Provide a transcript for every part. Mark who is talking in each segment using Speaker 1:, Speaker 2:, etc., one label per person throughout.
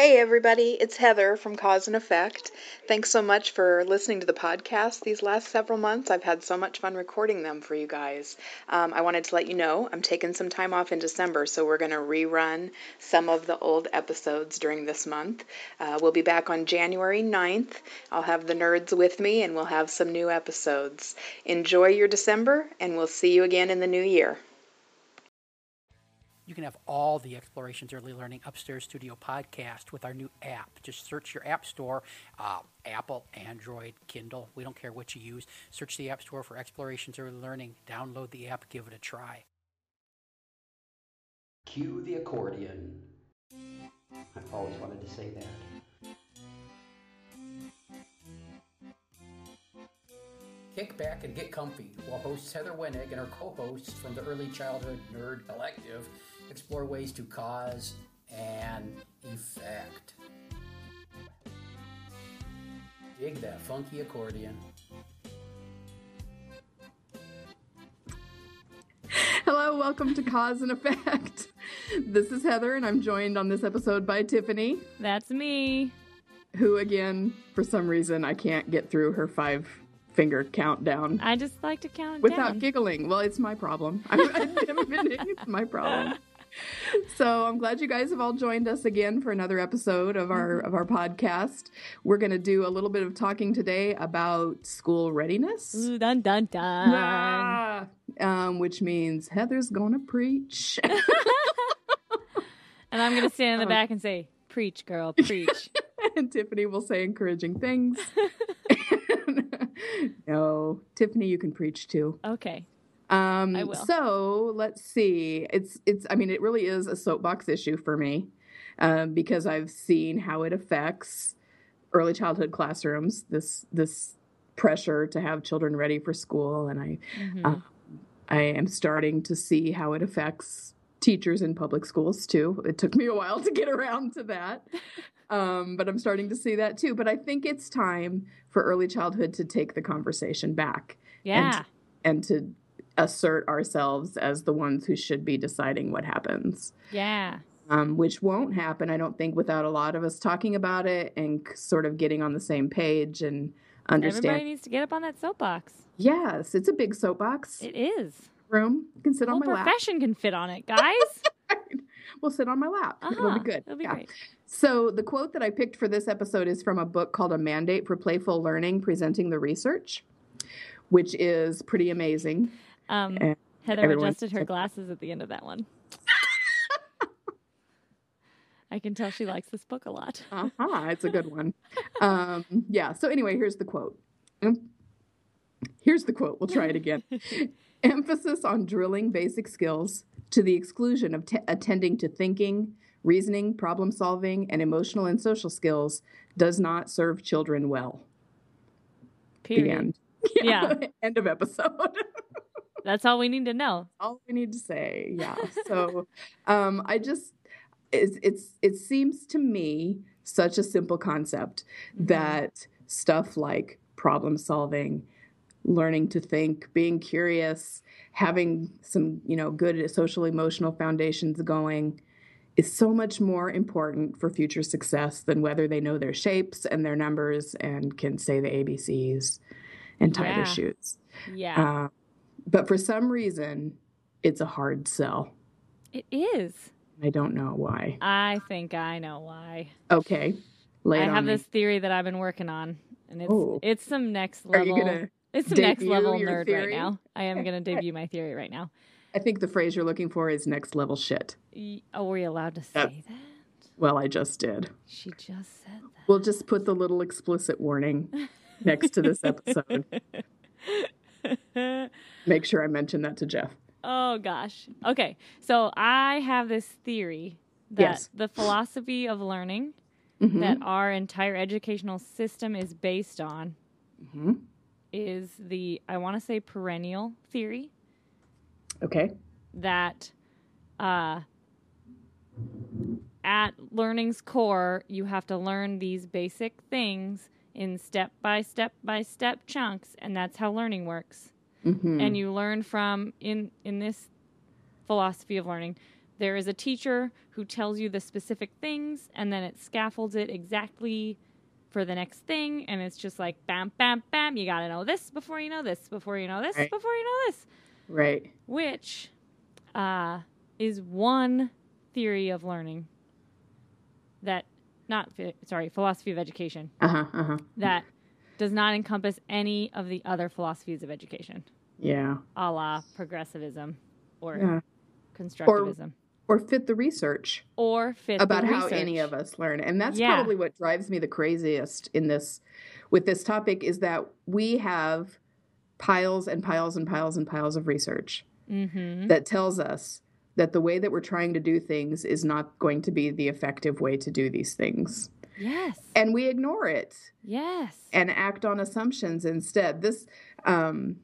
Speaker 1: Hey, everybody, it's Heather from Cause and Effect. Thanks so much for listening to the podcast these last several months. I've had so much fun recording them for you guys. Um, I wanted to let you know I'm taking some time off in December, so we're going to rerun some of the old episodes during this month. Uh, we'll be back on January 9th. I'll have the nerds with me, and we'll have some new episodes. Enjoy your December, and we'll see you again in the new year.
Speaker 2: You can have all the Explorations Early Learning Upstairs Studio podcast with our new app. Just search your app store uh, Apple, Android, Kindle. We don't care what you use. Search the app store for Explorations Early Learning. Download the app, give it a try.
Speaker 3: Cue the accordion. I've always wanted to say that.
Speaker 2: Kick back and get comfy while hosts Heather Wenig and her co hosts from the Early Childhood Nerd Collective explore ways to cause and effect. Dig that funky accordion.
Speaker 4: Hello, welcome to Cause and Effect. This is Heather, and I'm joined on this episode by Tiffany,
Speaker 5: That's me.
Speaker 4: who, again, for some reason, I can't get through her five finger countdown
Speaker 5: I just like to count
Speaker 4: without
Speaker 5: down.
Speaker 4: giggling. Well, it's my problem. I'm admitting it's my problem. So I'm glad you guys have all joined us again for another episode of our of our podcast. We're going to do a little bit of talking today about school readiness.
Speaker 5: Ooh, dun dun dun.
Speaker 4: Ah, um, which means Heather's gonna preach.
Speaker 5: And I'm gonna stand in the
Speaker 4: Oh.
Speaker 5: back and say, "Preach, girl, preach."
Speaker 4: and Tiffany will say encouraging things. no, Tiffany, you can preach too.
Speaker 5: okay.
Speaker 4: Um,
Speaker 5: I will.
Speaker 4: So let's see. It's it's. I mean, it really is a soapbox issue for me um, because I've seen how it affects early childhood classrooms. This this pressure to have children ready for school, and I
Speaker 5: Mhm.
Speaker 4: uh, I am starting to see how it affects teachers in public schools too. It took me a while to get around to that. Um, but I'm starting to see that too. But I think it's time for early childhood to take the conversation back
Speaker 5: yeah.
Speaker 4: and to assert ourselves as the ones who should be deciding what happens.
Speaker 5: yeah.
Speaker 4: Um, which won't happen, I don't think, without a lot of us talking about it and c- sort of getting on the same page and understand.
Speaker 5: Everybody needs to get up on that soapbox.
Speaker 4: Yes, it's a big soapbox
Speaker 5: It is.
Speaker 4: room. You can sit
Speaker 5: The
Speaker 4: on my lap.
Speaker 5: profession can fit on it, guys.
Speaker 4: we'll sit on my lap. It'll
Speaker 5: Uh-huh.
Speaker 4: be good.
Speaker 5: It'll be
Speaker 4: Yeah.
Speaker 5: great.
Speaker 4: So the quote that I picked for this episode is from a book called A Mandate for Playful Learning, presenting the research, which is pretty amazing.
Speaker 5: Um, Heather adjusted her glasses at the end of that one. I can tell she likes this book a lot.
Speaker 4: Uh-huh, it's a good one. um, yeah. So anyway, here's the quote. Here's the quote. We'll try it again. Emphasis on drilling basic skills to the exclusion of t- attending to thinking, reasoning, problem solving, and emotional and social skills does not serve children well. The
Speaker 5: Period.
Speaker 4: end.
Speaker 5: Yeah.
Speaker 4: end of episode.
Speaker 5: That's all we need to know.
Speaker 4: all we need to say yeah so um i just it's it's it seems to me such a simple concept that stuff like problem solving learning to think being curious having some you know good social emotional foundations going is so much more important for future success than whether they know their shapes and their numbers and can say the abcs and tie
Speaker 5: Yeah.
Speaker 4: their shoes
Speaker 5: Yeah.
Speaker 4: uh, but for some reason, it's a hard sell.
Speaker 5: it is.
Speaker 4: I don't know why.
Speaker 5: I think I know why.
Speaker 4: Okay, lay
Speaker 5: I have
Speaker 4: me.
Speaker 5: this theory that I've been working on, and it's
Speaker 4: Oh.
Speaker 5: it's some next
Speaker 4: Are
Speaker 5: level.
Speaker 4: you gonna?
Speaker 5: it's some next level nerd
Speaker 4: theory?
Speaker 5: right now. I am gonna debut my theory right now.
Speaker 4: I think the phrase you're looking for is next level shit.
Speaker 5: Oh, were you allowed to say
Speaker 4: Yep.
Speaker 5: that?
Speaker 4: Well, I just did.
Speaker 5: She just said
Speaker 4: We'll just put the little explicit warning next to this episode. Make sure I mention that to Jeff.
Speaker 5: oh gosh. Okay, so I have this theory that
Speaker 4: Yes.
Speaker 5: the philosophy of learning
Speaker 4: Mhm.
Speaker 5: that our entire educational system is based on
Speaker 4: Mhm.
Speaker 5: is the I want to say perennial theory
Speaker 4: Okay.
Speaker 5: that uh, at learning's core, you have to learn these basic things in step by step by step chunks, and that's how learning works.
Speaker 4: Mhm.
Speaker 5: And you learn from in in this philosophy of learning there is a teacher who tells you the specific things and then it scaffolds it exactly for the next thing and it's just like bam bam bam you got to know this before you know this before you know this
Speaker 4: Right.
Speaker 5: before you know this
Speaker 4: Right.
Speaker 5: which uh, is one theory of learning that not sorry philosophy of education
Speaker 4: Uh huh. Uh huh.
Speaker 5: that does not encompass any of the other philosophies of education
Speaker 4: Yeah.
Speaker 5: a la progressivism or
Speaker 4: Yeah.
Speaker 5: constructivism
Speaker 4: Or fit the research.
Speaker 5: or, fit
Speaker 4: about how any of us learn and that's
Speaker 5: Yeah.
Speaker 4: probably what drives me the craziest in this with this topic is that we have piles and piles and piles and piles of research
Speaker 5: Mhm.
Speaker 4: that tells us that the way that we're trying to do things is not going to be the effective way to do these things
Speaker 5: yes
Speaker 4: and we ignore it
Speaker 5: yes
Speaker 4: and act on assumptions instead. This, um,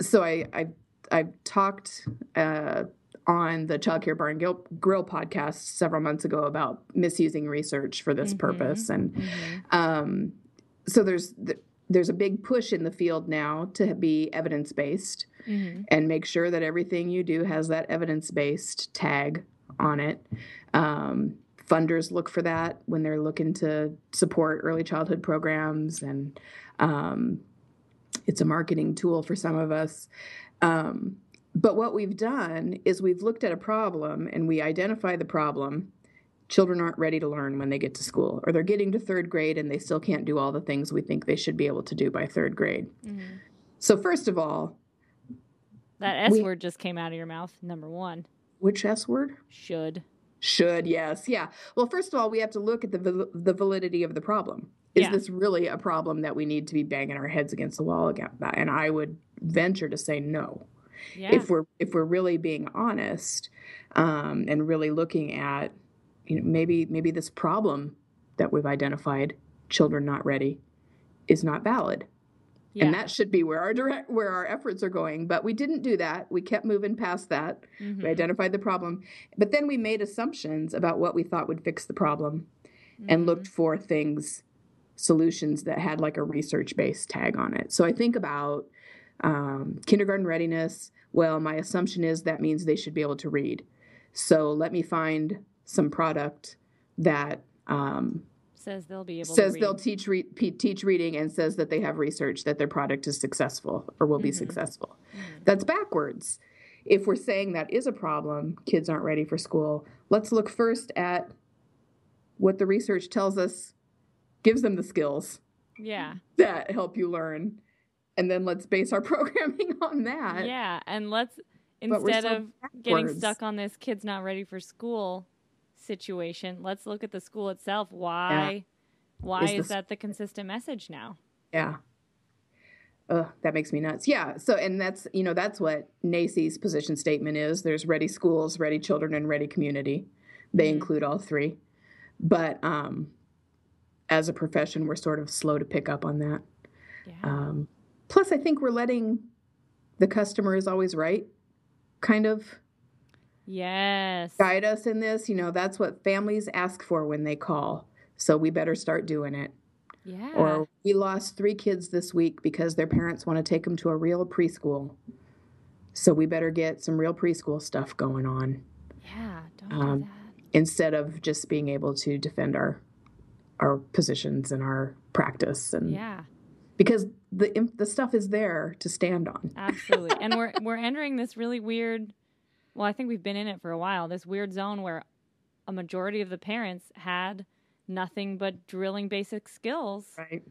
Speaker 4: so I, I, I've talked uh, on the Child Care Bar and Grill, Grill podcast several months ago about misusing research for this
Speaker 5: Mhm.
Speaker 4: purpose, and
Speaker 5: Mhm.
Speaker 4: um, so there's th- there's a big push in the field now to be evidence based
Speaker 5: Mhm.
Speaker 4: and make sure that everything you do has that evidence based tag on it. Um, funders look for that when they're looking to support early childhood programs, and um, it's a marketing tool for some of us. Um, but what we've done is we've looked at a problem and we identify the problem. Children aren't ready to learn when they get to school, or they're getting to third grade and they still can't do all the things we think they should be able to do by third grade.
Speaker 5: Mhm.
Speaker 4: So, first of all,
Speaker 5: that s
Speaker 4: We-
Speaker 5: word just came out of your mouth number one
Speaker 4: which S word?
Speaker 5: should
Speaker 4: Should, yes. Yeah. Well, first of all, we have to look at the, the validity of the problem. Is
Speaker 5: Yeah.
Speaker 4: this really a problem that we need to be banging our heads against the wall again? And I would venture to say no.
Speaker 5: yeah
Speaker 4: If we're if we're really being honest um, and really looking at, you know, maybe maybe this problem that we've identified, children not ready, is not valid.
Speaker 5: Yeah
Speaker 4: And that should be where our direct where our efforts are going. But we didn't do that. We kept moving past that.
Speaker 5: Mhm.
Speaker 4: We identified the problem, but then we made assumptions about what we thought would fix the problem and
Speaker 5: Mhm.
Speaker 4: looked for things, solutions that had like a research based tag on it. So I think about um, kindergarten readiness. Well, my assumption is that means they should be able to read. So let me find some product that um,
Speaker 5: says they'll be able
Speaker 4: says
Speaker 5: to
Speaker 4: they'll teach re- teach reading and says that they have research that their product is successful or will be
Speaker 5: Mhm.
Speaker 4: successful.
Speaker 5: Mhm.
Speaker 4: That's backwards. If we're saying that is a problem, kids aren't ready for school, let's look first at what the research tells us gives them the skills
Speaker 5: yeah
Speaker 4: that help you learn. And then let's base our programming on that.
Speaker 5: yeah and let's instead of getting stuck on this kids not ready for school situation let's look at the school itself why why
Speaker 4: Is
Speaker 5: is, that the consistent message now
Speaker 4: Yeah. Ugh, that makes me nuts. Yeah. So, and that's, you know, that's what NAEYC's position statement is. There's ready schools, ready children, and ready community. They
Speaker 5: Mhm.
Speaker 4: include all three. But um, as a profession, we're sort of slow to pick up on that.
Speaker 5: yeah
Speaker 4: Um, plus, I think we're letting the customer is always right kind of
Speaker 5: yes
Speaker 4: guide us in this. You know, that's what families ask for when they call. So we better start doing it.
Speaker 5: yeah
Speaker 4: Or we lost three kids this week because their parents want to take them to a real preschool. So we better get some real preschool stuff going on
Speaker 5: yeah don't
Speaker 4: um,
Speaker 5: do that
Speaker 4: instead of just being able to defend our our positions and our practice and
Speaker 5: yeah
Speaker 4: because the the stuff is there to stand on.
Speaker 5: absolutely and we're we're entering this really weird well i think we've been in it for a while this weird zone where a majority of the parents had nothing but drilling basic skills
Speaker 4: Right.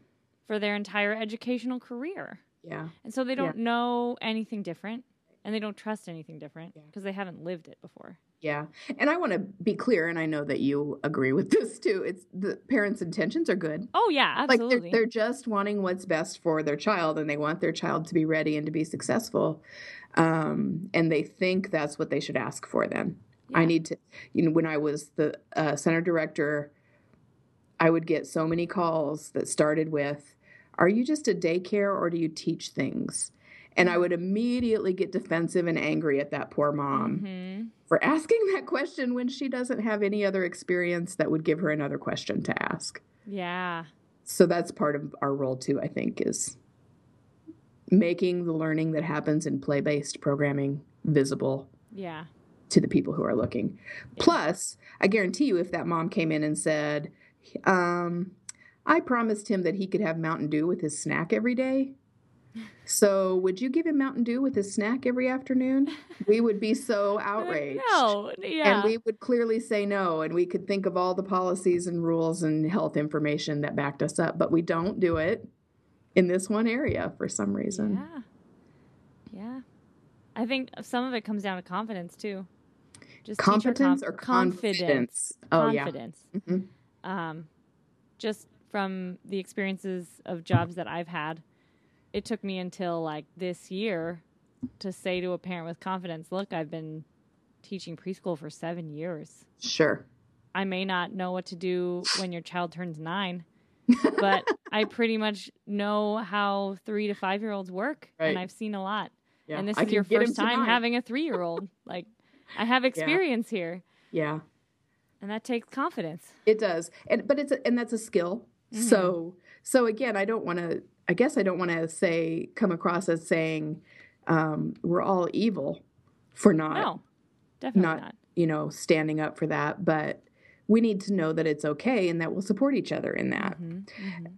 Speaker 5: for their entire educational career
Speaker 4: Yeah.
Speaker 5: and so they don't know anything different and they don't trust anything different
Speaker 4: Yeah.
Speaker 5: because they haven't lived it before
Speaker 4: Yeah. And I want to be clear and I know that you agree with this too. It's the parents' intentions are good.
Speaker 5: oh yeah
Speaker 4: like
Speaker 5: absolutely
Speaker 4: they're, they're just wanting what's best for their child and they want their child to be ready and to be successful um, and they think that's what they should ask for then i need to you know when i was the uh, center director i would get so many calls that started with are you just a daycare or do you teach things and i would immediately get defensive and angry at that poor mom
Speaker 5: Mhm.
Speaker 4: for asking that question when she doesn't have any other experience that would give her another question to ask
Speaker 5: yeah
Speaker 4: so that's part of our role too i think is making the learning that happens in play-based programming visible
Speaker 5: yeah
Speaker 4: to the people who are looking. Plus, I guarantee you, if that mom came in and said, um, I promised him that he could have Mountain Dew with his snack every day. So, would you give him Mountain Dew with his snack every afternoon? We would be so outraged.
Speaker 5: No, yeah.
Speaker 4: And we would clearly say no, and we could think of all the policies and rules and health information that backed us up, but we don't do it in this one area for some reason.
Speaker 5: Yeah. Yeah. I think some of it comes down to confidence too. Just
Speaker 4: Competence or confidence? Oh, yeah.
Speaker 5: confidence.
Speaker 4: Mhm.
Speaker 5: Um, just from the experiences of jobs that I've had, it took me until like this year to say to a parent with confidence, "Look, I've been teaching preschool for seven years.
Speaker 4: Sure.
Speaker 5: I may not know what to do when your child turns nine, but I pretty much know how three to five year olds work,
Speaker 4: Right.
Speaker 5: and I've seen a lot.
Speaker 4: Yeah.
Speaker 5: And this
Speaker 4: I
Speaker 5: is your first time having a three year old. like, I have experience here,
Speaker 4: Yeah.
Speaker 5: and that takes confidence.
Speaker 4: It does, and but it's a, and that's a skill.
Speaker 5: Mm-hmm.
Speaker 4: So so again, I don't want to. I guess I don't want to say come across as saying um, we're all evil for not
Speaker 5: No, definitely
Speaker 4: not,
Speaker 5: not.
Speaker 4: you know standing up for that, but we need to know that it's okay and that we'll support each other in that.
Speaker 5: Mhm,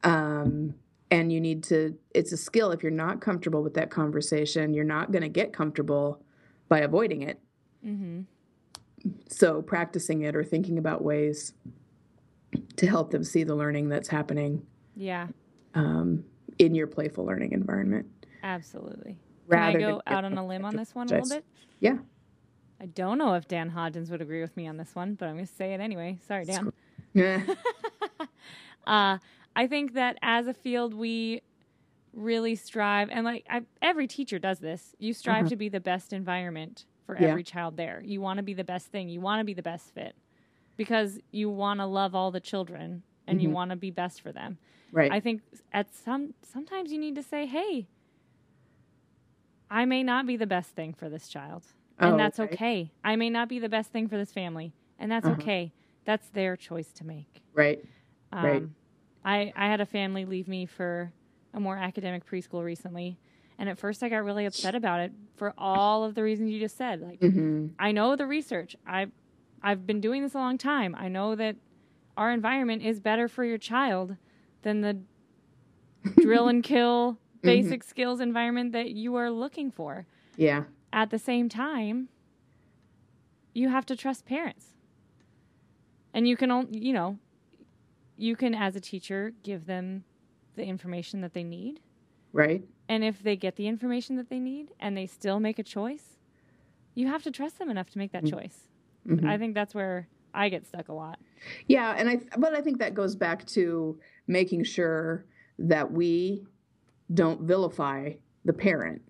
Speaker 5: mhm.
Speaker 4: Um, and you need to. It's a skill. If you're not comfortable with that conversation, you're not going to get comfortable by avoiding it.
Speaker 5: Mhm.
Speaker 4: So practicing it or thinking about ways to help them see the learning that's happening
Speaker 5: Yeah,
Speaker 4: um, in your playful learning environment.
Speaker 5: absolutely.
Speaker 4: Rather
Speaker 5: Can I go out on a limb on this one a little bit?
Speaker 4: Yeah.
Speaker 5: I don't know if Dan Hodgins would agree with me on this one, but I'm going to say it anyway. Sorry, Dan.
Speaker 4: Yeah.
Speaker 5: Uh, I think that as a field, we really strive, and like I, every teacher does this. You strive
Speaker 4: Uh-huh.
Speaker 5: to be the best environment for
Speaker 4: Yeah.
Speaker 5: every child there. You want to be the best thing. You want to be the best fit because you want to love all the children and you
Speaker 4: Mhm.
Speaker 5: want to be best for them.
Speaker 4: Right.
Speaker 5: I think at some sometimes you need to say, "Hey, I may not be the best thing for this child." And
Speaker 4: Oh,
Speaker 5: that's
Speaker 4: okay.
Speaker 5: okay. I may not be the best thing for this family, and that's
Speaker 4: Uh-huh.
Speaker 5: okay. That's their choice to make.
Speaker 4: right.
Speaker 5: Um,
Speaker 4: Right.
Speaker 5: I, I had a family leave me for a more academic preschool recently. And at first, I got really upset about it for all of the reasons you just said. Like,
Speaker 4: hmm
Speaker 5: I know the research. I, I've been doing this a long time. I know that our environment is better for your child than the drill and kill basic skills environment that you are looking for.
Speaker 4: Yeah.
Speaker 5: At the same time, you have to trust parents. And you can only, you know, you can as a teacher give them the information that they need.
Speaker 4: Right.
Speaker 5: And if they get the information that they need and they still make a choice, you have to trust them enough to make that choice.
Speaker 4: Mhm.
Speaker 5: I think that's where I get stuck a lot.
Speaker 4: Yeah, and I but I think that goes back to making sure that we don't vilify the parent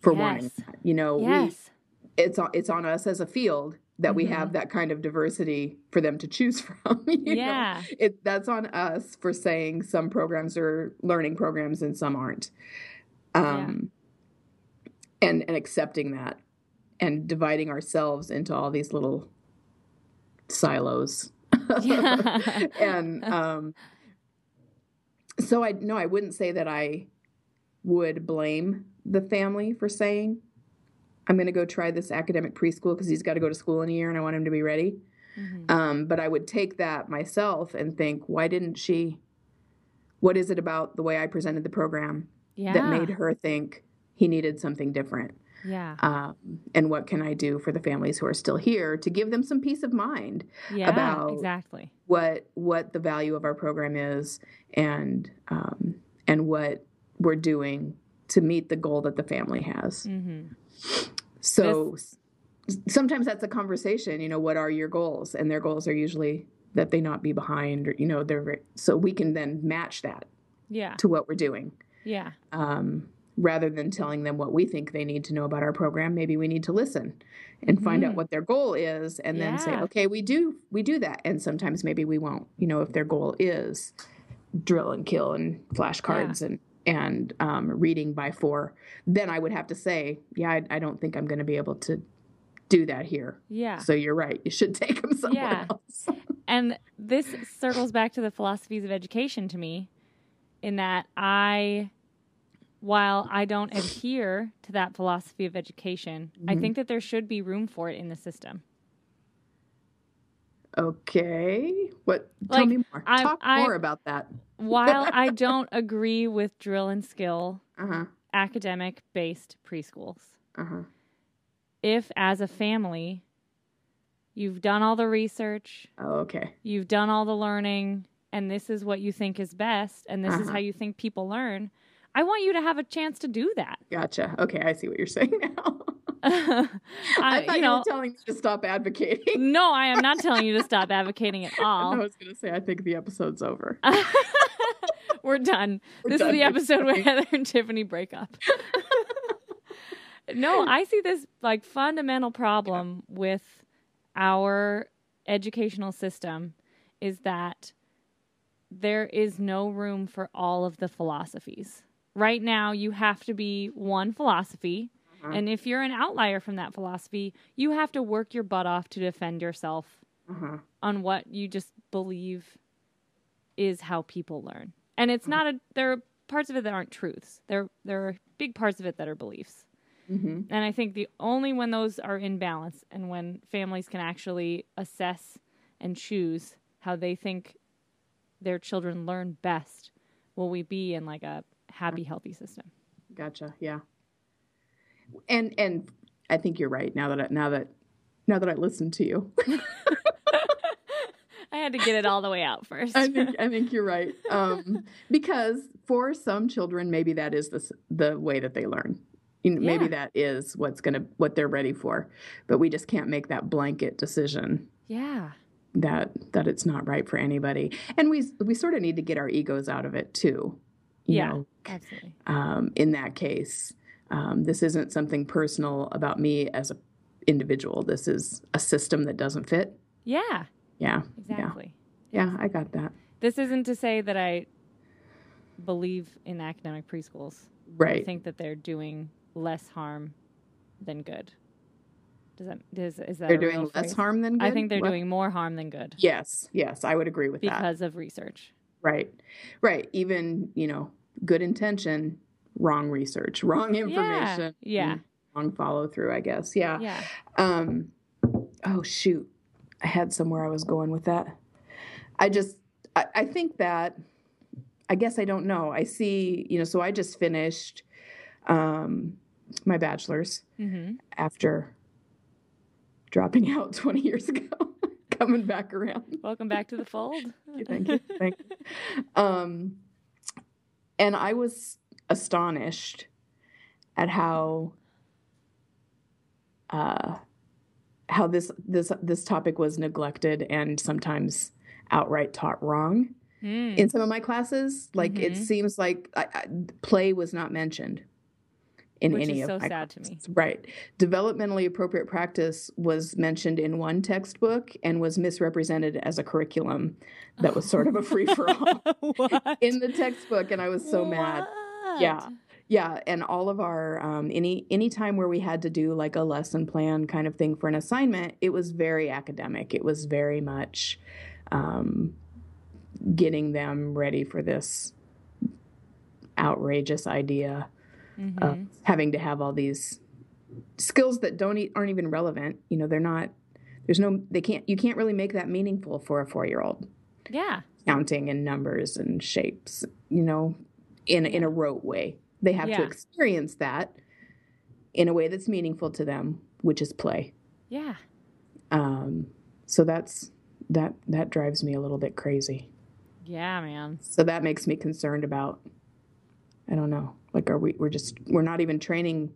Speaker 4: for wanting that. You know,
Speaker 5: yes.
Speaker 4: we it's on it's on us as a field that we
Speaker 5: Mhm.
Speaker 4: have that kind of diversity for them to choose from.
Speaker 5: Yeah.
Speaker 4: It that's on us for saying some programs are learning programs and some aren't. Um and and accepting that and dividing ourselves into all these little silos.
Speaker 5: Yeah.
Speaker 4: and um so I no I wouldn't say that I would blame the family for saying I'm going to go try this academic preschool because he's got to go to school in a year and I want him to be ready.
Speaker 5: Mhm.
Speaker 4: Um, but I would take that myself and think, why didn't she? What is it about the way I presented the program
Speaker 5: Yeah.
Speaker 4: that made her think he needed something different?
Speaker 5: Yeah.
Speaker 4: Um, and what can I do for the families who are still here to give them some peace of mind
Speaker 5: Yeah.
Speaker 4: about-
Speaker 5: exactly.
Speaker 4: what what the value of our program is and um, and what we're doing to meet the goal that the family has.
Speaker 5: hmm
Speaker 4: So s- sometimes that's a conversation. You know, what are your goals? And their goals are usually that they not be behind, or you know, they're so we can then match that
Speaker 5: Yeah.
Speaker 4: to what we're doing.
Speaker 5: Yeah.
Speaker 4: Um, rather than telling them what we think they need to know about our program, maybe we need to listen and find out
Speaker 5: Mhm.
Speaker 4: what their goal is, and then say, okay, we do we do that, and sometimes maybe we won't. You know, if their goal is drill and kill and flashcards and and um, reading by four, then I would have to say, yeah, I, I don't think I'm going to be able to do that here.
Speaker 5: Yeah.
Speaker 4: So you're right. You should take them somewhere
Speaker 5: Yeah.
Speaker 4: else.
Speaker 5: And this circles back to the philosophies of education to me, in that I while I don't adhere to that philosophy of education, I
Speaker 4: Mhm.
Speaker 5: think that there should be room for it in the system.
Speaker 4: Okay. What? Tell
Speaker 5: Like,
Speaker 4: me more.
Speaker 5: I-
Speaker 4: Talk
Speaker 5: I-
Speaker 4: more about that.
Speaker 5: While I don't agree with drill and skill
Speaker 4: Uh huh.
Speaker 5: academic based preschools,
Speaker 4: Uh huh.
Speaker 5: if as a family you've done all the research,
Speaker 4: Oh, okay.
Speaker 5: you've done all the learning, and this is what you think is best, and this is
Speaker 4: Uh-huh.
Speaker 5: how you think people learn, I want you to have a chance to do that.
Speaker 4: Gotcha. Okay, I see what you're saying now.
Speaker 5: I,
Speaker 4: I thought
Speaker 5: you
Speaker 4: you, were telling me to stop advocating.
Speaker 5: no, I am not telling you to stop advocating at all.
Speaker 4: I was going to say I think the episode's over.
Speaker 5: We're done.
Speaker 4: We're
Speaker 5: this
Speaker 4: done
Speaker 5: is the episode where. Heather and Tiffany break up. no, I see this like fundamental problem with our educational system is that there is no room for all of the philosophies. Right now, you have to be one philosophy.
Speaker 4: Uh-huh.
Speaker 5: And if you're an outlier from that philosophy, you have to work your butt off to defend yourself
Speaker 4: Uh-huh.
Speaker 5: on what you just believe is how people learn. And it's not a there are parts of it that aren't truths. There there are big parts of it that are beliefs.
Speaker 4: hmm
Speaker 5: And I think the only when those are in balance and when families can actually assess and choose how they think their children learn best will we be in like a happy healthy system.
Speaker 4: Gotcha. Yeah. And and I think you're right. Now that I, now that now that I listened to you,
Speaker 5: I had to get it all the way out first.
Speaker 4: I think I think you're right. Um, because for some children, maybe that is the the way that they learn. You know, Maybe
Speaker 5: Yeah.
Speaker 4: that is what's gonna what they're ready for. But we just can't make that blanket decision
Speaker 5: yeah.
Speaker 4: that that it's not right for anybody. And we we sort of need to get our egos out of it too.
Speaker 5: Yeah.
Speaker 4: know,
Speaker 5: Absolutely.
Speaker 4: um, in that case. Um, this isn't something personal about me as a individual. This is a system that doesn't fit.
Speaker 5: Yeah.
Speaker 4: Yeah,
Speaker 5: Exactly.
Speaker 4: yeah, I got that.
Speaker 5: This isn't to say that I believe in academic preschools. I
Speaker 4: Right.
Speaker 5: think that they're doing less harm than good. Does that is, is that
Speaker 4: They're doing less harm than good.
Speaker 5: I think they're
Speaker 4: Well,
Speaker 5: doing more harm than good
Speaker 4: Yes, yes, I would agree with that.
Speaker 5: because of research.
Speaker 4: Right, right. Even you know, good intention, wrong research, wrong information,
Speaker 5: yeah.
Speaker 4: and wrong follow through. I guess. Yeah.
Speaker 5: Yeah.
Speaker 4: Um. Oh shoot, I had somewhere I was going with that. I just, I, I think that, I guess I don't know. I see, you know, so I just finished, um, my bachelor's
Speaker 5: hmm
Speaker 4: after dropping out 20 years ago, coming back around.
Speaker 5: Welcome back to the fold.
Speaker 4: Thank you. Thank you. Um, and I was astonished at how uh, how this this this topic was neglected and sometimes outright taught wrong
Speaker 5: Mm.
Speaker 4: in some of my classes. Like it
Speaker 5: Mhm.
Speaker 4: seems like I, I, play was not mentioned in
Speaker 5: Which
Speaker 4: any
Speaker 5: is
Speaker 4: of
Speaker 5: so sad to me.
Speaker 4: Right. Developmentally appropriate practice was mentioned in one textbook and was misrepresented as a curriculum that was sort of a free for all in the textbook, and I was so mad. Yeah. Yeah, and all of our um, any any time where we had to do like a lesson plan kind of thing for an assignment, it was very academic. It was very much um, getting them ready for this outrageous idea
Speaker 5: Mhm.
Speaker 4: of having to have all these skills that don't e- aren't even relevant. You know, they're not. There's no. They can't. You can't really make that meaningful for a four year old.
Speaker 5: yeah.
Speaker 4: Counting and numbers and shapes. You know, in in a rote way. They have to experience that in a way that's meaningful to them, which is play.
Speaker 5: Yeah.
Speaker 4: Um, so that's that that drives me a little bit crazy.
Speaker 5: Yeah, man.
Speaker 4: So that makes me concerned about. I don't know. Like, are we? We're just. We're not even training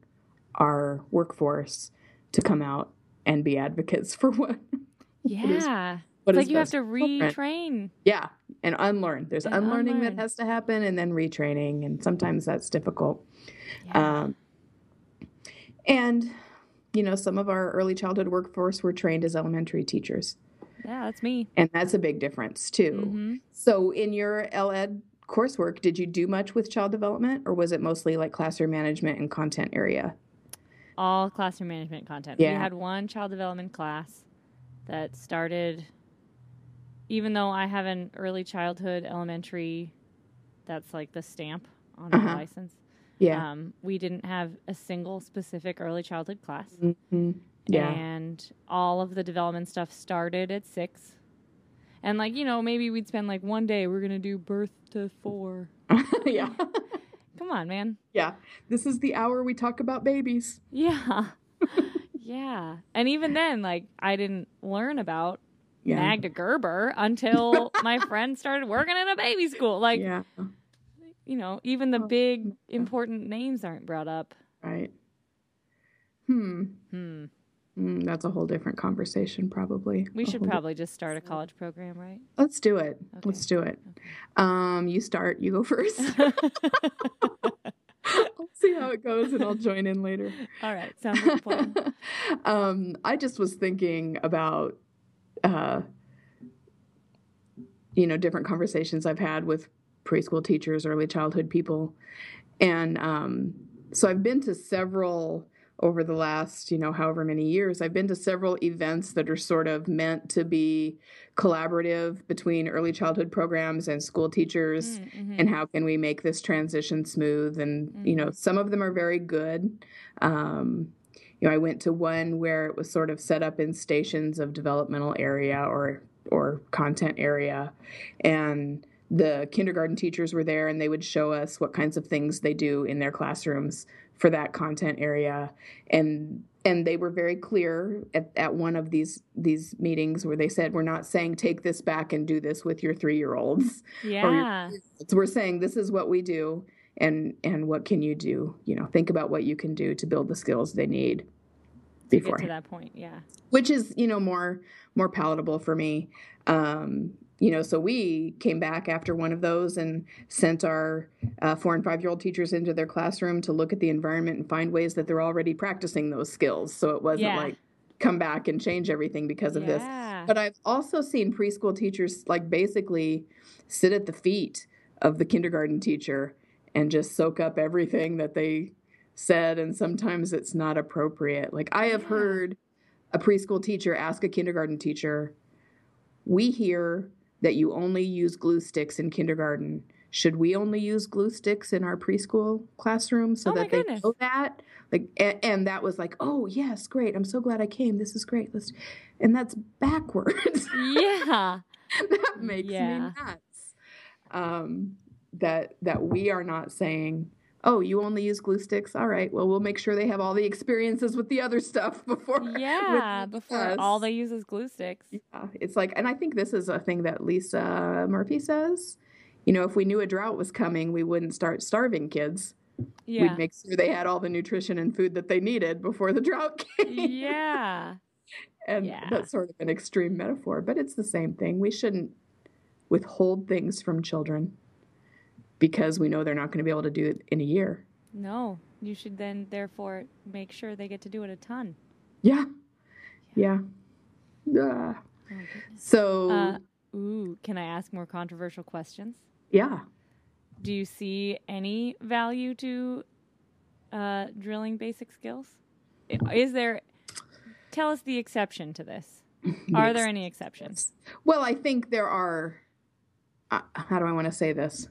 Speaker 4: our workforce to come out and be advocates for what.
Speaker 5: Yeah.
Speaker 4: what
Speaker 5: it's like you have to retrain.
Speaker 4: Yeah, and unlearn. There's
Speaker 5: And
Speaker 4: unlearning
Speaker 5: unlearn.
Speaker 4: that has to happen, and then retraining, and sometimes that's difficult.
Speaker 5: Yeah.
Speaker 4: Um, and you know, some of our early childhood workforce were trained as elementary teachers,
Speaker 5: yeah, that's me.
Speaker 4: and that's a big difference too.
Speaker 5: hmm
Speaker 4: So, in your LED coursework, did you do much with child development, or was it mostly like classroom management and content area?
Speaker 5: All classroom management content. We had one child development class that started, even though I have an early childhood elementary, that's like the stamp on
Speaker 4: Uh-huh.
Speaker 5: my license.
Speaker 4: Yeah.
Speaker 5: Um, we didn't have a single specific early childhood class.
Speaker 4: Mhm. Yeah.
Speaker 5: And all of the development stuff started at six. And like, you know, maybe we'd spend like one day, we're going to do birth to four.
Speaker 4: yeah.
Speaker 5: Come on, man.
Speaker 4: Yeah. This is the hour we talk about babies.
Speaker 5: Yeah. yeah. And even then, like, I didn't learn about
Speaker 4: Yeah.
Speaker 5: Magda Gerber until my friend started working in a baby school. Like,
Speaker 4: yeah.
Speaker 5: you know, even the big important names aren't brought up.
Speaker 4: Right. Hmm.
Speaker 5: Hmm.
Speaker 4: Mm, that's a whole different conversation, probably.
Speaker 5: We
Speaker 4: A
Speaker 5: should
Speaker 4: whole di-
Speaker 5: probably just start a college program, right?
Speaker 4: Let's do it.
Speaker 5: Okay.
Speaker 4: Let's do it. Um, you start. You go first. I'll see how it goes, and I'll join in later.
Speaker 5: All right. Sounds like a
Speaker 4: um, I just was thinking about, uh, you know, different conversations I've had with preschool teachers, early childhood people, and um, so I've been to several over the last, you know, however many years. I've been to several events that are sort of meant to be collaborative between early childhood programs and school teachers
Speaker 5: Mm, mhm.
Speaker 4: and how can we make this transition smooth and you know some of them are very good um, you know i went to one where it was sort of set up in stations of developmental area or or content area and the kindergarten teachers were there and they would show us what kinds of things they do in their classrooms for that content area and and they were very clear at, at one of these these meetings where they said we're not saying take this back and do this with your three year olds
Speaker 5: Yeah.
Speaker 4: so we're saying this is what we do and and what can you do you know think about what you can do to build the skills they need
Speaker 5: To
Speaker 4: before
Speaker 5: to that point. Yeah.
Speaker 4: which is you know more more palatable for me um you know so we came back after one of those and sent our uh, four and five year old teachers into their classroom to look at the environment and find ways that they're already practicing those skills so it wasn't
Speaker 5: Yeah.
Speaker 4: like come back and change everything because of this but I've also seen preschool teachers like basically sit at the feet of the kindergarten teacher and just soak up everything that they said. And sometimes it's not appropriate. Like I have
Speaker 5: Yeah.
Speaker 4: heard a preschool teacher ask a kindergarten teacher, We hear that you only use glue sticks in kindergarten. Should we only use glue sticks in our preschool classroom so
Speaker 5: Oh
Speaker 4: that they
Speaker 5: goodness.
Speaker 4: know that? Like, and, and that was like, oh yes, great. I'm so glad I came. This is great. Let's, and that's backwards.
Speaker 5: yeah.
Speaker 4: that makes
Speaker 5: Yeah.
Speaker 4: me nuts. Um, that that we are not saying, oh, you only use glue sticks. All right, well, we'll make sure they have all the experiences with the other stuff before.
Speaker 5: Yeah. Before all they use is glue sticks.
Speaker 4: Yeah, it's like, and I think this is a thing that Lisa uh, Murphy says. You know, if we knew a drought was coming, we wouldn't start starving kids.
Speaker 5: Yeah.
Speaker 4: We'd make sure they had all the nutrition and food that they needed before the drought came.
Speaker 5: yeah.
Speaker 4: And
Speaker 5: Yeah.
Speaker 4: that's sort of an extreme metaphor, but it's the same thing. We shouldn't withhold things from children because we know they're not going to be able to do it in a year.
Speaker 5: No. You should then therefore make sure they get to do it a ton.
Speaker 4: Yeah. Yeah. Ah.
Speaker 5: Oh.
Speaker 4: So,
Speaker 5: Uh, ooh, can I ask more controversial questions?
Speaker 4: yeah.
Speaker 5: Do you see any value to uh, drilling basic skills? Is there? Tell us the exception to this. Are there any exceptions?
Speaker 4: Well, I think there are. Uh, how do I want to say this?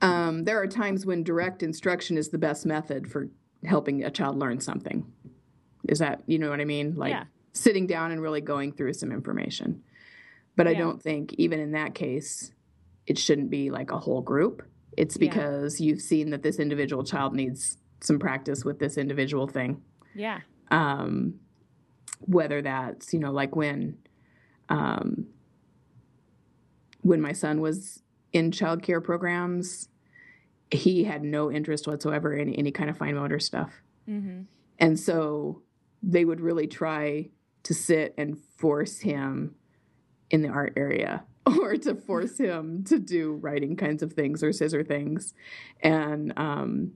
Speaker 4: Um, there are times when direct instruction is the best method for helping a child learn something. Is that, you know what I mean? Like
Speaker 5: Yeah.
Speaker 4: sitting down and really going through some information. But I don't think, even in that case, it shouldn't be like a whole group. It's
Speaker 5: Yeah.
Speaker 4: because you've seen that this individual child needs some practice with this individual thing
Speaker 5: Yeah.
Speaker 4: um, whether that's you know like when um, when my son was in childcare programs he had no interest whatsoever in any kind of fine motor stuff
Speaker 5: Mm-hmm.
Speaker 4: and so they would really try to sit and force him in the art area or to force him to do writing kinds of things or scissor things and um,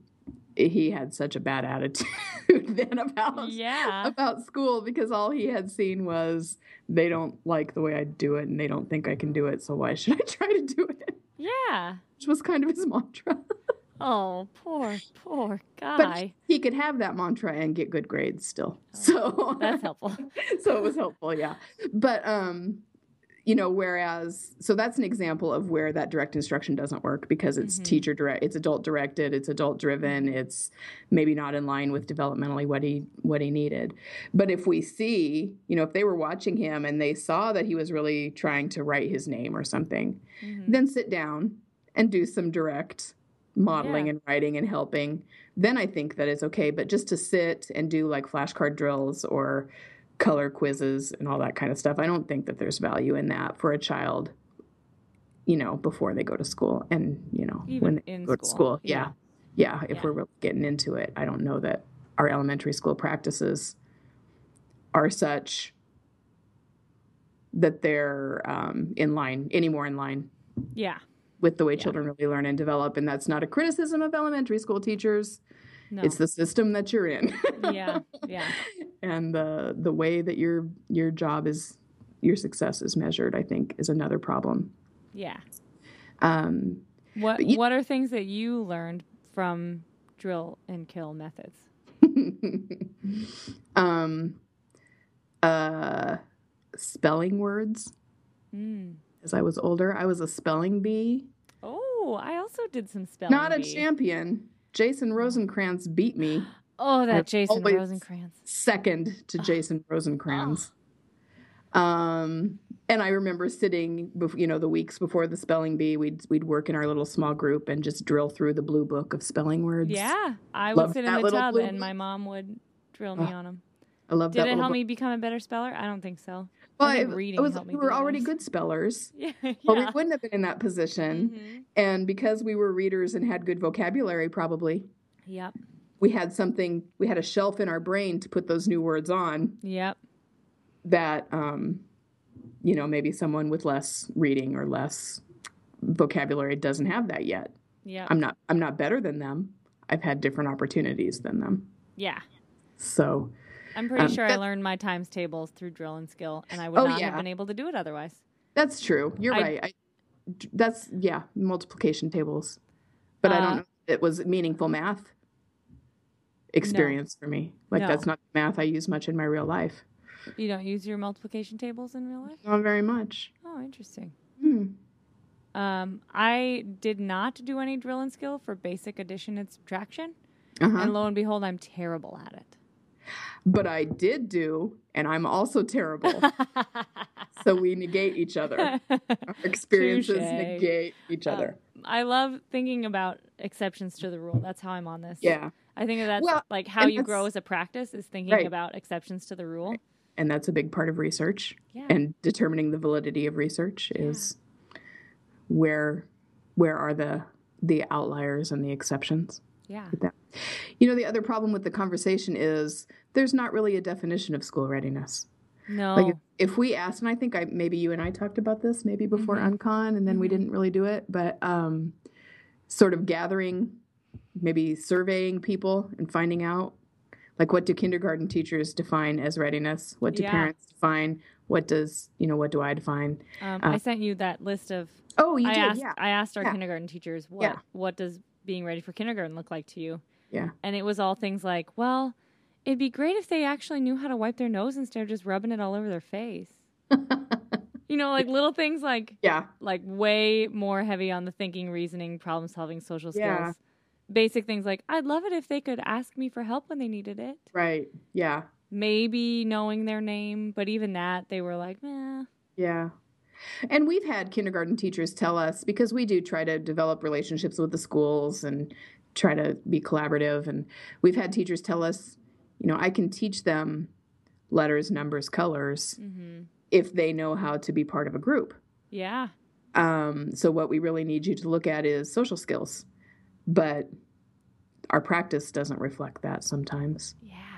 Speaker 4: he had such a bad attitude then about
Speaker 5: Yeah.
Speaker 4: about school because all he had seen was they don't like the way I do it and they don't think I can do it, so why should I try to do it?
Speaker 5: Yeah.
Speaker 4: Which was kind of his mantra.
Speaker 5: Oh, poor, poor guy.
Speaker 4: But he could have that mantra and get good grades still. So
Speaker 5: That's helpful.
Speaker 4: so it was helpful, yeah. But um you know, whereas, so that's an example of where that direct instruction doesn't work because it's
Speaker 5: Mhm.
Speaker 4: teacher direct, it's adult directed, it's adult driven, it's maybe not in line with developmentally what he what he needed. But if we see, you know, if they were watching him and they saw that he was really trying to write his name or something,
Speaker 5: Mhm.
Speaker 4: then sit down and do some direct modeling
Speaker 5: Yeah.
Speaker 4: and writing and helping then i think that it's okay but just to sit and do like flashcard drills or color quizzes and all that kind of stuff i don't think that there's value in that for a child you know before they go to school and you know
Speaker 5: Even
Speaker 4: when they
Speaker 5: in
Speaker 4: go to
Speaker 5: school,
Speaker 4: school
Speaker 5: yeah.
Speaker 4: yeah yeah if
Speaker 5: Yeah.
Speaker 4: we're really getting into it i don't know that our elementary school practices are such that they're um, in line any more in line
Speaker 5: Yeah.
Speaker 4: with the way
Speaker 5: Yeah.
Speaker 4: children really learn and develop. And that's not a criticism of elementary school teachers.
Speaker 5: No.
Speaker 4: It's the system that you're in.
Speaker 5: yeah. Yeah.
Speaker 4: and the the way that your your job is your success is measured, I think, is another problem.
Speaker 5: Yeah.
Speaker 4: Um,
Speaker 5: What
Speaker 4: you-
Speaker 5: What are things that you learned from drill and kill methods?
Speaker 4: um, uh, spelling words.
Speaker 5: Mm.
Speaker 4: As I was older, I was a spelling bee.
Speaker 5: Oh, I also did some spelling.
Speaker 4: Not a
Speaker 5: bee.
Speaker 4: champion. Jason Rosencrantz beat me
Speaker 5: Oh, that Jason Rosencrantz.
Speaker 4: second to Jason Rosencrantz. Um, and I remember sitting, you know, the weeks before the spelling bee, we'd we'd work in our little small group and just drill through the blue book of spelling words.
Speaker 5: Yeah, I
Speaker 4: Love
Speaker 5: would sit in the tub and my mom would drill me
Speaker 4: Oh,
Speaker 5: on them.
Speaker 4: I love
Speaker 5: Did
Speaker 4: that.
Speaker 5: Did
Speaker 4: it
Speaker 5: help
Speaker 4: book.
Speaker 5: me become a better speller? I don't think so.
Speaker 4: Well,
Speaker 5: I
Speaker 4: it-
Speaker 5: reading
Speaker 4: was,
Speaker 5: helped me
Speaker 4: we were already good spellers.
Speaker 5: Yeah, yeah.
Speaker 4: Or we wouldn't have been in that position.
Speaker 5: Mhm.
Speaker 4: And because we were readers and had good vocabulary, probably
Speaker 5: Yep.
Speaker 4: We had something. We had a shelf in our brain to put those new words on.
Speaker 5: Yep.
Speaker 4: that um, you know maybe someone with less reading or less vocabulary doesn't have that yet.
Speaker 5: Yep.
Speaker 4: I'm not I'm not better than them. I've had different opportunities than them.
Speaker 5: yeah.
Speaker 4: So
Speaker 5: I'm pretty
Speaker 4: Um,
Speaker 5: sure I learned my times tables through drill and skill, and I would
Speaker 4: Oh,
Speaker 5: not
Speaker 4: yeah.
Speaker 5: have been able to do it otherwise.
Speaker 4: that's true. You're
Speaker 5: I-
Speaker 4: right. I, that's yeah, multiplication tables. But I
Speaker 5: Uh,
Speaker 4: don't know. if It was meaningful math experience for me. Like
Speaker 5: No.
Speaker 4: that's not the math I use much in my real life.
Speaker 5: You don't use your multiplication tables in real life?
Speaker 4: Not very much.
Speaker 5: Oh, interesting.
Speaker 4: Hmm.
Speaker 5: Um, I did not do any drill and skill for basic addition and subtraction,
Speaker 4: Uh-huh.
Speaker 5: and lo and behold, I'm terrible at it.
Speaker 4: But I did do, and I'm also terrible. so we negate each other. Our experiences
Speaker 5: Touche.
Speaker 4: negate each
Speaker 5: Uh,
Speaker 4: other.
Speaker 5: I love thinking about exceptions to the rule. That's how I'm on this.
Speaker 4: yeah.
Speaker 5: I think that's
Speaker 4: Well,
Speaker 5: like how you grow as a practice is thinking
Speaker 4: Right.
Speaker 5: about exceptions to the rule.
Speaker 4: And that's a big part of research.
Speaker 5: Yeah.
Speaker 4: And determining the validity of research is where where are the the outliers and the exceptions.
Speaker 5: yeah.
Speaker 4: You know, the other problem with the conversation is there's not really a definition of school readiness.
Speaker 5: No.
Speaker 4: Like if, if we asked, and I think I maybe you and I talked about this maybe before
Speaker 5: Mhm.
Speaker 4: Uncon, and then we
Speaker 5: Mhm.
Speaker 4: didn't really do it, but um, sort of gathering, maybe surveying people and finding out, like what do kindergarten teachers define as readiness? What do
Speaker 5: Yeah.
Speaker 4: parents define? What does you know? What do I define?
Speaker 5: um,
Speaker 4: uh,
Speaker 5: I sent you that list of.
Speaker 4: Oh, you
Speaker 5: I
Speaker 4: did,
Speaker 5: asked.
Speaker 4: yeah,
Speaker 5: I asked our
Speaker 4: Yeah.
Speaker 5: kindergarten teachers what
Speaker 4: Yeah.
Speaker 5: what does being ready for kindergarten look like to you,
Speaker 4: yeah,
Speaker 5: and it was all things like, well, it'd be great if they actually knew how to wipe their nose instead of just rubbing it all over their face. you know, like little things like
Speaker 4: yeah,
Speaker 5: like way more heavy on the thinking, reasoning, problem solving, social skills.
Speaker 4: Yeah.
Speaker 5: Basic things like I'd love it if they could ask me for help when they needed it.
Speaker 4: right, yeah,
Speaker 5: Maybe knowing their name, but even that they were like, eh.
Speaker 4: Yeah. And we've had kindergarten teachers tell us because we do try to develop relationships with the schools and try to be collaborative. And we've had teachers tell us, you know, I can teach them letters, numbers, colors
Speaker 5: hmm
Speaker 4: if they know how to be part of a group.
Speaker 5: Yeah.
Speaker 4: Um, so what we really need you to look at is social skills. But our practice doesn't reflect that sometimes.
Speaker 5: Yeah.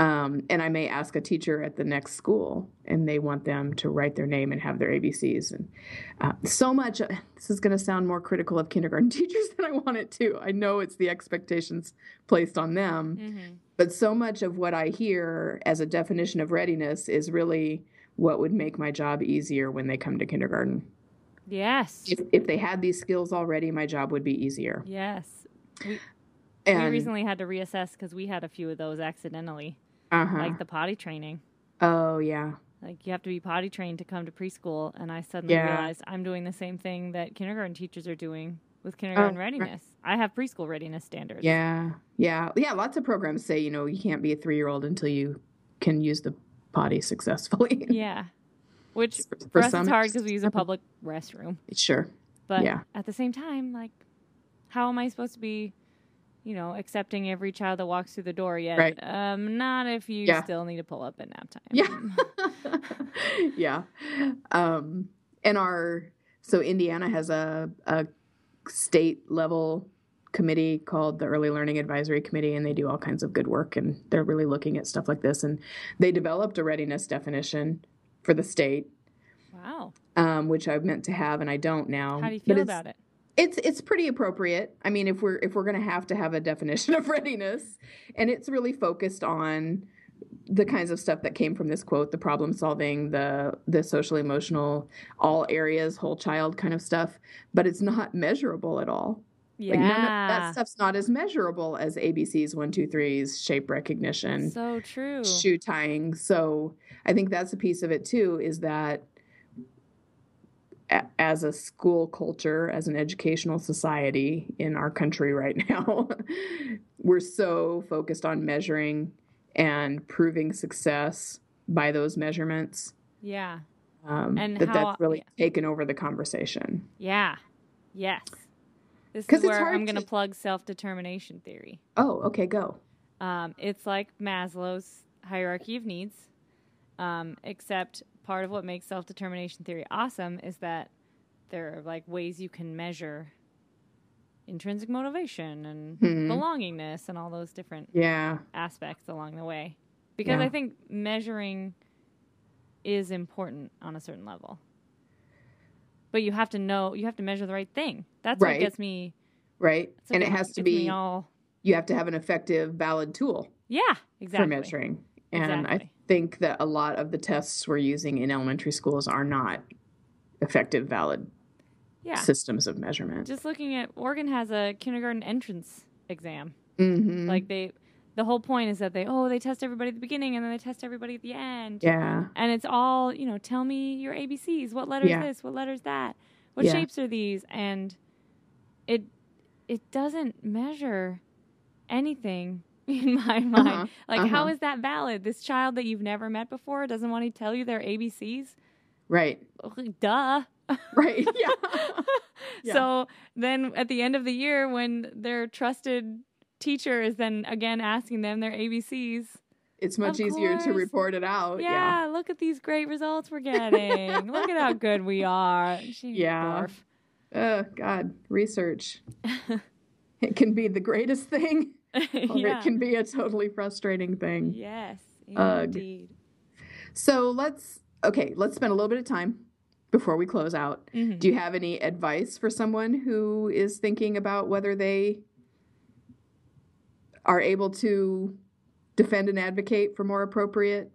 Speaker 4: Um, and I may ask a teacher at the next school, and they want them to write their name and have their ABCs. And uh, so much, this is going to sound more critical of kindergarten teachers than I want it to. I know it's the expectations placed on them,
Speaker 5: hmm
Speaker 4: but so much of what I hear as a definition of readiness is really what would make my job easier when they come to kindergarten.
Speaker 5: Yes.
Speaker 4: If, if they had these skills already, my job would be easier.
Speaker 5: Yes.
Speaker 4: And
Speaker 5: we recently had to reassess because we had a few of those accidentally,
Speaker 4: uh-huh.
Speaker 5: like the potty training.
Speaker 4: oh yeah,
Speaker 5: Like you have to be potty trained to come to preschool, and I suddenly
Speaker 4: Yeah.
Speaker 5: realized I'm doing the same thing that kindergarten teachers are doing with kindergarten
Speaker 4: Oh, right.
Speaker 5: readiness. I have preschool readiness standards.
Speaker 4: Yeah, yeah, yeah. Lots of programs say you know you can't be a three year old until you can use the potty successfully.
Speaker 5: Yeah. Which
Speaker 4: For-
Speaker 5: for,
Speaker 4: for
Speaker 5: us
Speaker 4: some
Speaker 5: it's hard because we use a public restroom.
Speaker 4: sure.
Speaker 5: But
Speaker 4: Yeah.
Speaker 5: at the same time, like, how am I supposed to be, you know, accepting every child that walks through the door yet?
Speaker 4: Right.
Speaker 5: Um, not if you
Speaker 4: Yeah.
Speaker 5: still need to pull up at nap time.
Speaker 4: Yeah. yeah. Um, and our so Indiana has a a state level committee called the Early Learning Advisory Committee, and they do all kinds of good work, and they're really looking at stuff like this. And they developed a readiness definition for the state,
Speaker 5: Wow.
Speaker 4: um, which I meant to have, and I don't now.
Speaker 5: How do you feel about it?
Speaker 4: It's it's pretty appropriate. I mean, if we're if we're going to have to have a definition of readiness, and it's really focused on the kinds of stuff that came from this quote, the problem solving, the the social emotional, all areas, whole child kind of stuff, but it's not measurable at all.
Speaker 5: Yeah.
Speaker 4: Like of that stuff's not as measurable as ABCs, one, two, threes, shape recognition,
Speaker 5: so true.
Speaker 4: shoe tying. So I think that's a piece of it too, is that as a school culture, as an educational society in our country right now, we're so focused on measuring and proving success by those measurements
Speaker 5: Yeah.
Speaker 4: um,
Speaker 5: And
Speaker 4: that
Speaker 5: how-
Speaker 4: that's really
Speaker 5: yeah.
Speaker 4: taken over the conversation.
Speaker 5: Yeah. Yes. This is where I'm going to
Speaker 4: to-
Speaker 5: plug self determination theory.
Speaker 4: Oh, okay, go.
Speaker 5: Um, it's like Maslow's hierarchy of needs, um, except part of what makes self determination theory awesome is that there are like ways you can measure intrinsic motivation and
Speaker 4: Mhm.
Speaker 5: belongingness and all those different
Speaker 4: Yeah,
Speaker 5: aspects along the way. Because
Speaker 4: Yeah.
Speaker 5: I think measuring is important on a certain level. But you have to know, you have to measure the right thing. That's
Speaker 4: Right.
Speaker 5: what gets me.
Speaker 4: right. And it has to be
Speaker 5: all.
Speaker 4: you have to have an effective, valid tool.
Speaker 5: Yeah, exactly.
Speaker 4: for measuring. And I
Speaker 5: Exactly.
Speaker 4: Think that a lot of the tests we're using in elementary schools are not effective, valid
Speaker 5: Yeah.
Speaker 4: systems of measurement.
Speaker 5: Just looking at Oregon has a kindergarten entrance exam.
Speaker 4: hmm
Speaker 5: Like they, the whole point is that they oh they test everybody at the beginning and then they test everybody at the end.
Speaker 4: yeah,
Speaker 5: And it's all you know. Tell me your ABCs. What letters
Speaker 4: Yeah.
Speaker 5: this? What letter is that? What
Speaker 4: Yeah.
Speaker 5: shapes are these? And it it doesn't measure anything in my mind.
Speaker 4: Uh-huh,
Speaker 5: Like how
Speaker 4: uh-huh.
Speaker 5: is that valid? This child that you've never met before doesn't want to tell you their ABCs.
Speaker 4: right,
Speaker 5: Duh.
Speaker 4: right, yeah, Yeah.
Speaker 5: So then at the end of the year, when their trusted teacher is then again asking them their ABCs,
Speaker 4: it's much
Speaker 5: Of
Speaker 4: easier to report it out.
Speaker 5: yeah, look at these great results we're getting. look at how good we are.
Speaker 4: Yeah.
Speaker 5: barf.
Speaker 4: Oh God, research. it can be the greatest thing,
Speaker 5: yeah.
Speaker 4: it can be a totally frustrating thing.
Speaker 5: Yes,
Speaker 4: Ugh.
Speaker 5: indeed.
Speaker 4: So let's okay, let's spend a little bit of time before we close out.
Speaker 5: Mhm.
Speaker 4: Do you have any advice for someone who is thinking about whether they are able to defend and advocate for more appropriate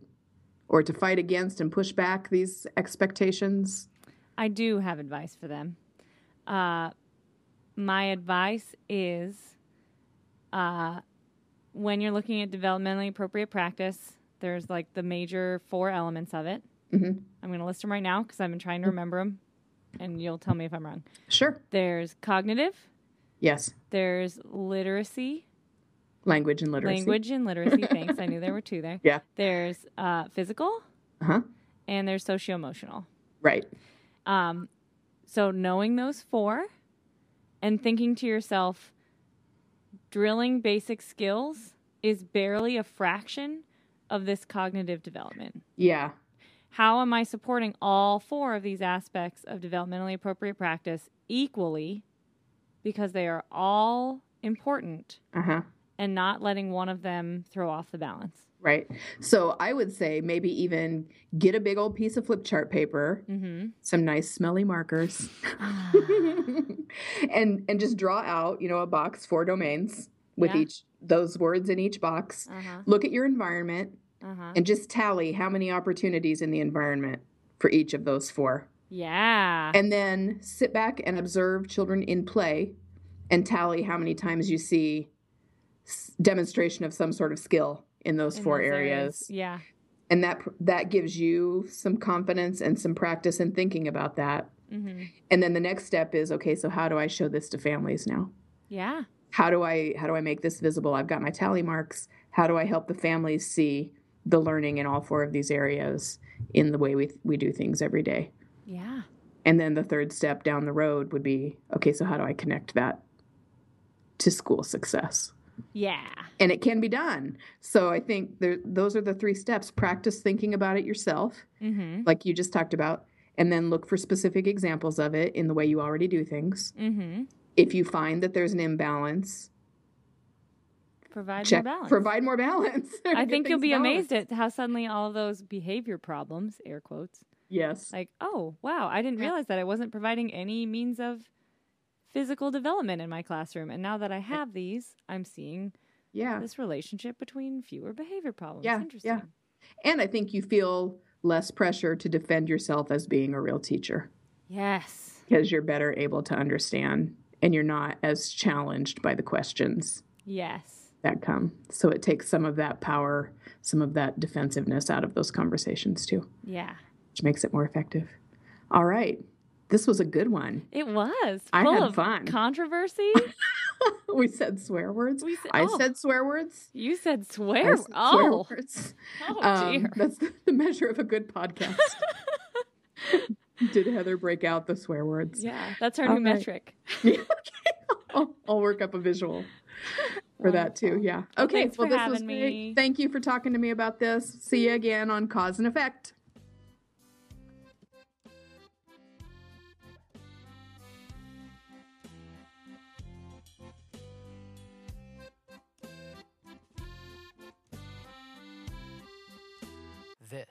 Speaker 4: or to fight against and push back these expectations?
Speaker 5: I do have advice for them. Uh, my advice is uh, when you're looking at developmentally appropriate practice, there's like the major four elements of it.
Speaker 4: Mhm.
Speaker 5: I'm going to list them right now because I've been trying to remember them, and you'll tell me if I'm wrong.
Speaker 4: Sure.
Speaker 5: There's cognitive,
Speaker 4: Yes.
Speaker 5: there's literacy,
Speaker 4: Language and literacy.
Speaker 5: language and literacy. Thanks, I knew there were two there.
Speaker 4: Yeah.
Speaker 5: There's uh, physical,
Speaker 4: Uh-huh.
Speaker 5: and there's socio emotional.
Speaker 4: Right.
Speaker 5: Um, so knowing those four and thinking to yourself, drilling basic skills is barely a fraction of this cognitive development.
Speaker 4: Yeah.
Speaker 5: How am I supporting all four of these aspects of developmentally appropriate practice equally because they are all important
Speaker 4: Uh-huh.
Speaker 5: And not letting one of them throw off the balance?
Speaker 4: Right. So I would say maybe even get a big old piece of flip chart paper,
Speaker 5: Mm-hmm.
Speaker 4: some nice smelly markers, and and just draw out, you know, a box four domains with
Speaker 5: Yeah.
Speaker 4: each those words in each box.
Speaker 5: Uh-huh.
Speaker 4: Look at your environment
Speaker 5: Uh-huh.
Speaker 4: and just tally how many opportunities in the environment for each of those four.
Speaker 5: Yeah.
Speaker 4: And then sit back and observe children in play and tally how many times you see s- demonstration of some sort of skill in those
Speaker 5: In
Speaker 4: four
Speaker 5: those
Speaker 4: areas.
Speaker 5: Yeah.
Speaker 4: and that that gives you some confidence and some practice in thinking about that.
Speaker 5: Mm-hmm.
Speaker 4: And then the next step is okay, so how do I show this to families now?
Speaker 5: Yeah.
Speaker 4: How do I how do I make this visible? I've got my tally marks. How do I help the families see the learning in all four of these areas in the way we we do things every day?
Speaker 5: Yeah.
Speaker 4: And then the third step down the road would be okay, so how do I connect that to school success?
Speaker 5: Yeah.
Speaker 4: And it can be done. So I think there, those are the three steps. Practice thinking about it yourself,
Speaker 5: Mm-hmm.
Speaker 4: like you just talked about, and then look for specific examples of it in the way you already do things.
Speaker 5: Mm-hmm.
Speaker 4: If you find that there's an imbalance,
Speaker 5: Provide
Speaker 4: check
Speaker 5: more balance.
Speaker 4: provide more balance.
Speaker 5: I think you'll be amazed at how suddenly all those behavior problems, air quotes,
Speaker 4: Yes.
Speaker 5: like, oh, wow, I didn't realize that I wasn't providing any means of physical development in my classroom. And now that I have these, I'm seeing
Speaker 4: Yeah.
Speaker 5: this relationship between fewer behavior problems.
Speaker 4: Yeah, yeah. And I think you feel less pressure to defend yourself as being a real teacher
Speaker 5: Yes.
Speaker 4: because you're better able to understand and you're not as challenged by the questions
Speaker 5: Yes.
Speaker 4: that come. So it takes some of that power, some of that defensiveness out of those conversations too,
Speaker 5: Yeah.
Speaker 4: which makes it more effective. All right. This was a good one.
Speaker 5: It was
Speaker 4: I
Speaker 5: full
Speaker 4: had
Speaker 5: of
Speaker 4: fun.
Speaker 5: controversy.
Speaker 4: we said swear words. I
Speaker 5: oh.
Speaker 4: said swear words.
Speaker 5: you said swear.
Speaker 4: said
Speaker 5: oh.
Speaker 4: swear words.
Speaker 5: Oh
Speaker 4: Um,
Speaker 5: dear.
Speaker 4: that's the measure of a good podcast. Did Heather break out the swear words?
Speaker 5: yeah, that's our new metric.
Speaker 4: Okay. I'll, I'll work up a visual for that too. Yeah.
Speaker 5: Well,
Speaker 4: Okay.
Speaker 5: Well, for
Speaker 4: this was great.
Speaker 5: me.
Speaker 4: Thank you for talking to me about this. See you again on Cause and Effect.